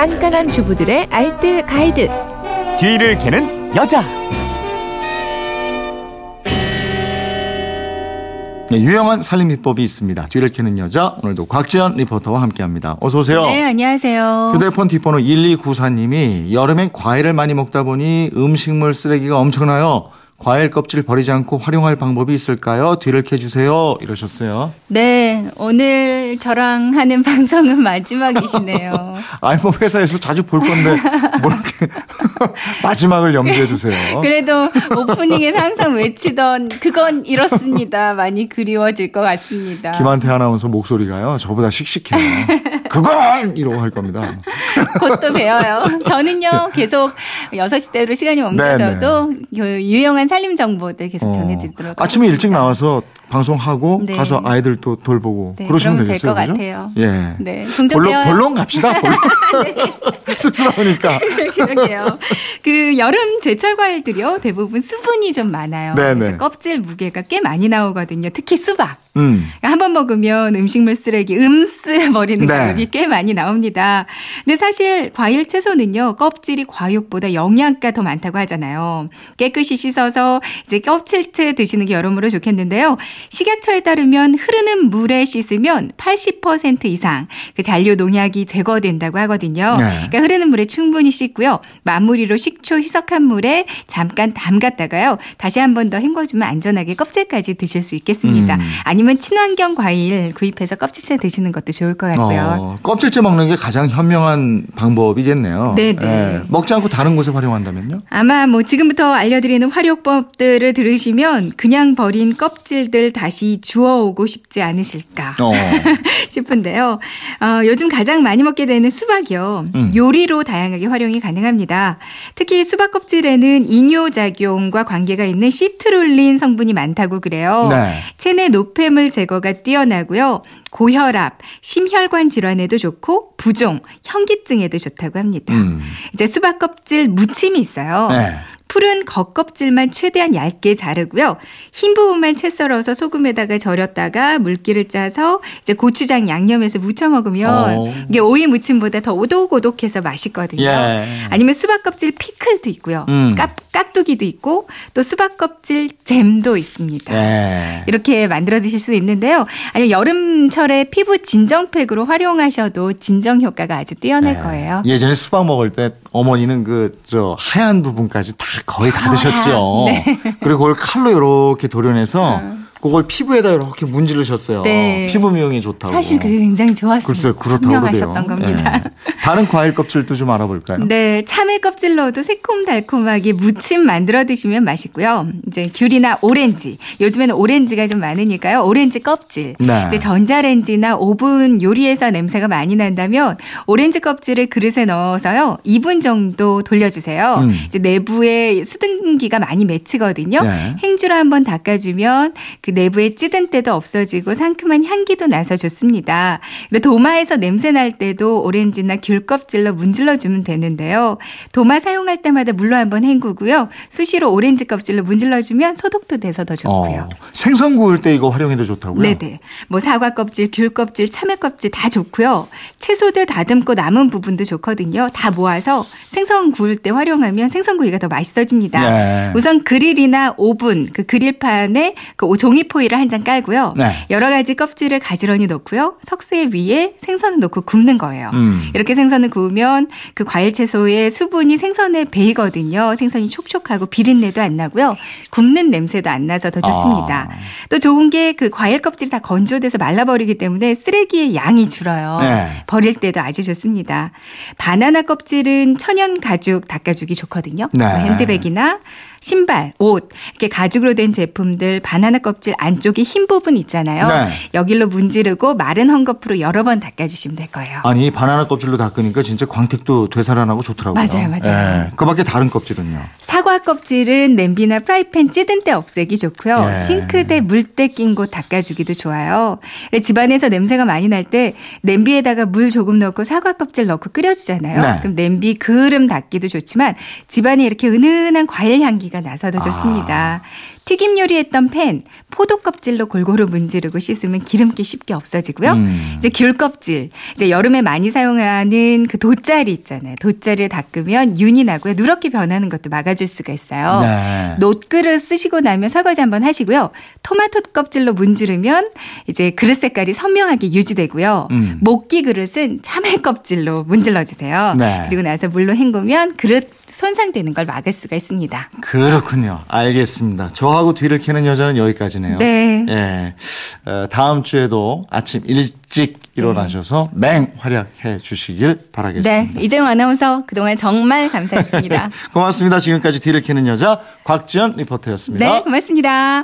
깐깐한 주부들의 알뜰 가이드. 뒤를 캐는 여자. 네, 유용한 살림 비법이 있습니다. 뒤를 캐는 여자 오늘도 곽지연 리포터와 함께합니다. 어서 오세요. 네, 안녕하세요. 휴대폰 뒷번호 1294님이 여름엔 과일을 많이 먹다 보니 음식물 쓰레기가 엄청나요. 과일 껍질 버리지 않고 활용할 방법이 있을까요? 뒤를 캐주세요. 이러셨어요. 네, 오늘 저랑 하는 방송은 마지막이시네요. 아이 뭐 회사에서 자주 볼 건데 뭐 이렇게 마지막을 염두에 두세요. 그래도 오프닝에서 항상 외치던 그건 이렇습니다. 많이 그리워질 것 같습니다. 김한태 아나운서 목소리가요. 저보다 씩씩해요. 그건 이러고 할 겁니다. 곧 또 배워요. 저는요, 계속 6시 대로 시간이 옮겨져도 그 유용한 살림 정보들 계속 어, 전해드리도록 아침에 일찍 나와서 방송하고 네. 가서 아이들 또 돌보고 네, 그러시면 되겠어요. 될것? 같아요. 예. 네, 본론. 본론 갑시다. 본론. 쑥스러우니까. 그러게요. 그 여름 제철 과일들이요 대부분 수분이 좀 많아요. 네네. 그래서 껍질 무게가 꽤 많이 나오거든요. 특히 수박. 음. 한번 먹으면 음식물 쓰레기 음스 버리는 네. 가격이 꽤 많이 나옵니다. 근데 사실 과일 채소는요 껍질이 과육보다 영양가 더 많다고 하잖아요. 깨끗이 씻어서 이제 껍질째 드시는 게 여러모로 좋겠는데요. 식약처에 따르면 흐르는 물에 씻으면 80% 이상 그 잔류 농약이 제거된다고 하거든요. 네. 그러니까 흐르는 물에 충분히 씻고요. 마무리로 식초 희석한 물에 잠깐 담갔다가요. 다시 한 번 더 헹궈주면 안전하게 껍질까지 드실 수 있겠습니다. 음. 아니면 친환경 과일 구입해서 껍질째 드시는 것도 좋을 것 같고요. 어, 껍질째 먹는 게 가장 현명한 방법이겠네요. 네네. 예. 먹지 않고 다른 곳에 활용한다면요? 아마 뭐 지금부터 알려드리는 활용법들을 들으시면 그냥 버린 껍질들 다시 주워오고 싶지 않으실까 어. 싶은데요. 어, 요즘 가장 많이 먹게 되는 수박이요. 음. 요리로 다양하게 활용이 가능합니다. 특히 수박 껍질에는 이뇨작용과 관계가 있는 시트룰린 성분이 많다고 그래요. 네. 체내 노폐 물 제거가 뛰어나고요. 고혈압, 심혈관 질환에도 좋고 부종, 현기증에도 좋다고 합니다. 음. 이제 수박 껍질 무침이 있어요. 네. 푸른 겉껍질만 최대한 얇게 자르고요. 흰 부분만 채 썰어서 소금에다가 절였다가 물기를 짜서 이제 고추장 양념해서 무쳐 먹으면 어. 이게 오이 무침보다 더 오독오독해서 맛있거든요. 예. 아니면 수박 껍질 피클도 있고요. 음. 깍, 깍두기도 있고 또 수박 껍질 잼도 있습니다. 예. 이렇게 만들어 드실 수 있는데요. 아니면 여름철에 피부 진정팩으로 활용하셔도 진정 효과가 아주 뛰어날 예. 거예요. 예전에 수박 먹을 때 어머니는 그 저 하얀 부분까지 다 거의 다 드셨죠. 네. 그리고 그걸 칼로 이렇게 도려내서 그걸 피부에다 이렇게 문지르셨어요. 네. 피부 미용에 좋다고. 사실 그게 굉장히 좋았습니다. 글쎄요, 그렇다고 현명하셨던 그러대요. 겁니다. 예. 다른 과일 껍질도 좀 알아볼까요? 네, 참외 껍질 넣어도 새콤달콤하게 무침 만들어 드시면 맛있고요. 이제 귤이나 오렌지. 요즘에는 오렌지가 좀 많으니까요. 오렌지 껍질. 네. 이제 전자레인지나 오븐 요리에서 냄새가 많이 난다면 오렌지 껍질을 그릇에 넣어서요. 2분 정도 돌려주세요. 음. 이제 내부에 수증기가 많이 맺히거든요. 네. 행주로 한번 닦아주면 그 내부에 찌든 때도 없어지고 상큼한 향기도 나서 좋습니다. 그리고 도마에서 냄새 날 때도 오렌지나 귤 껍질로 문질러 주면 되는데요. 도마 사용할 때마다 물로 한번 헹구고요. 수시로 오렌지 껍질로 문질러 주면 소독도 돼서 더 좋고요. 어, 생선 구울 때 이거 활용해도 좋다고요? 네네. 뭐 사과 껍질, 귤 껍질, 참외 껍질 다 좋고요. 채소들 다듬고 남은 부분도 좋거든요. 다 모아서 생선 구울 때 활용하면 생선구이가 더 맛있어집니다. 예. 우선 그릴이나 오븐 그 그릴판에 그 종이 포일을 한 장 깔고요. 네. 여러 가지 껍질을 가지런히 넣고요. 석쇠 위에 생선을 넣고 굽는 거예요. 음. 이렇게 생선을 구우면 그 과일 채소의 수분이 생선에 배이거든요. 생선이 촉촉하고 비린내도 안 나고요. 굽는 냄새도 안 나서 더 좋습니다. 아. 또 좋은 게 그 과일 껍질이 다 건조돼서 말라버리기 때문에 쓰레기의 양이 줄어요. 네. 버릴 때도 아주 좋습니다. 바나나 껍질은 천연 가죽 닦아주기 좋거든요. 네. 뭐 핸드백이나 신발, 옷 이렇게 가죽으로 된 제품들 바나나 껍질 안쪽에 흰 부분 있잖아요. 네. 여기로 문지르고 마른 헝겊으로 여러 번 닦아주시면 될 거예요. 아니 바나나 껍질로 닦으니까 진짜 광택도 되살아나고 좋더라고요. 맞아요, 맞아요. 예. 그밖에 다른 껍질은요. 사과 껍질은 냄비나 프라이팬 찌든 때 없애기 좋고요. 예. 싱크대 물때 낀 곳 닦아주기도 좋아요. 집안에서 냄새가 많이 날 때 냄비에다가 물 조금 넣고 사과 껍질 넣고 끓여주잖아요. 네. 그럼 냄비 그름 닦기도 좋지만 집안에 이렇게 은은한 과일 향기가 나서 더 좋습니다. 튀김 요리했던 팬 포도 껍질로 골고루 문지르고 씻으면 기름기 쉽게 없어지고요. 음. 이제 귤 껍질 이제 여름에 많이 사용하는 그 돗자리 있잖아요. 돗자리를 닦으면 윤이 나고요. 누렇게 변하는 것도 막아줄 수가 있어요. 네. 놋그릇 쓰시고 나면 설거지 한번 하시고요. 토마토 껍질로 문지르면 이제 그릇 색깔이 선명하게 유지되고요. 음. 목기 그릇은 참외 껍질로 문질러 주세요. 네. 그리고 나서 물로 헹구면 그릇 손상되는 걸 막을 수가 있습니다. 그렇군요. 알겠습니다. 저하고 뒤를 캐는 여자는 여기까지네요. 네. 예. 어, 다음 주에도 아침 일찍 일어나셔서 맹활약해 주시길 바라겠습니다. 네. 이재용 아나운서 그동안 정말 감사했습니다. 고맙습니다. 지금까지 뒤를 캐는 여자 곽지연 리포터였습니다. 네, 고맙습니다.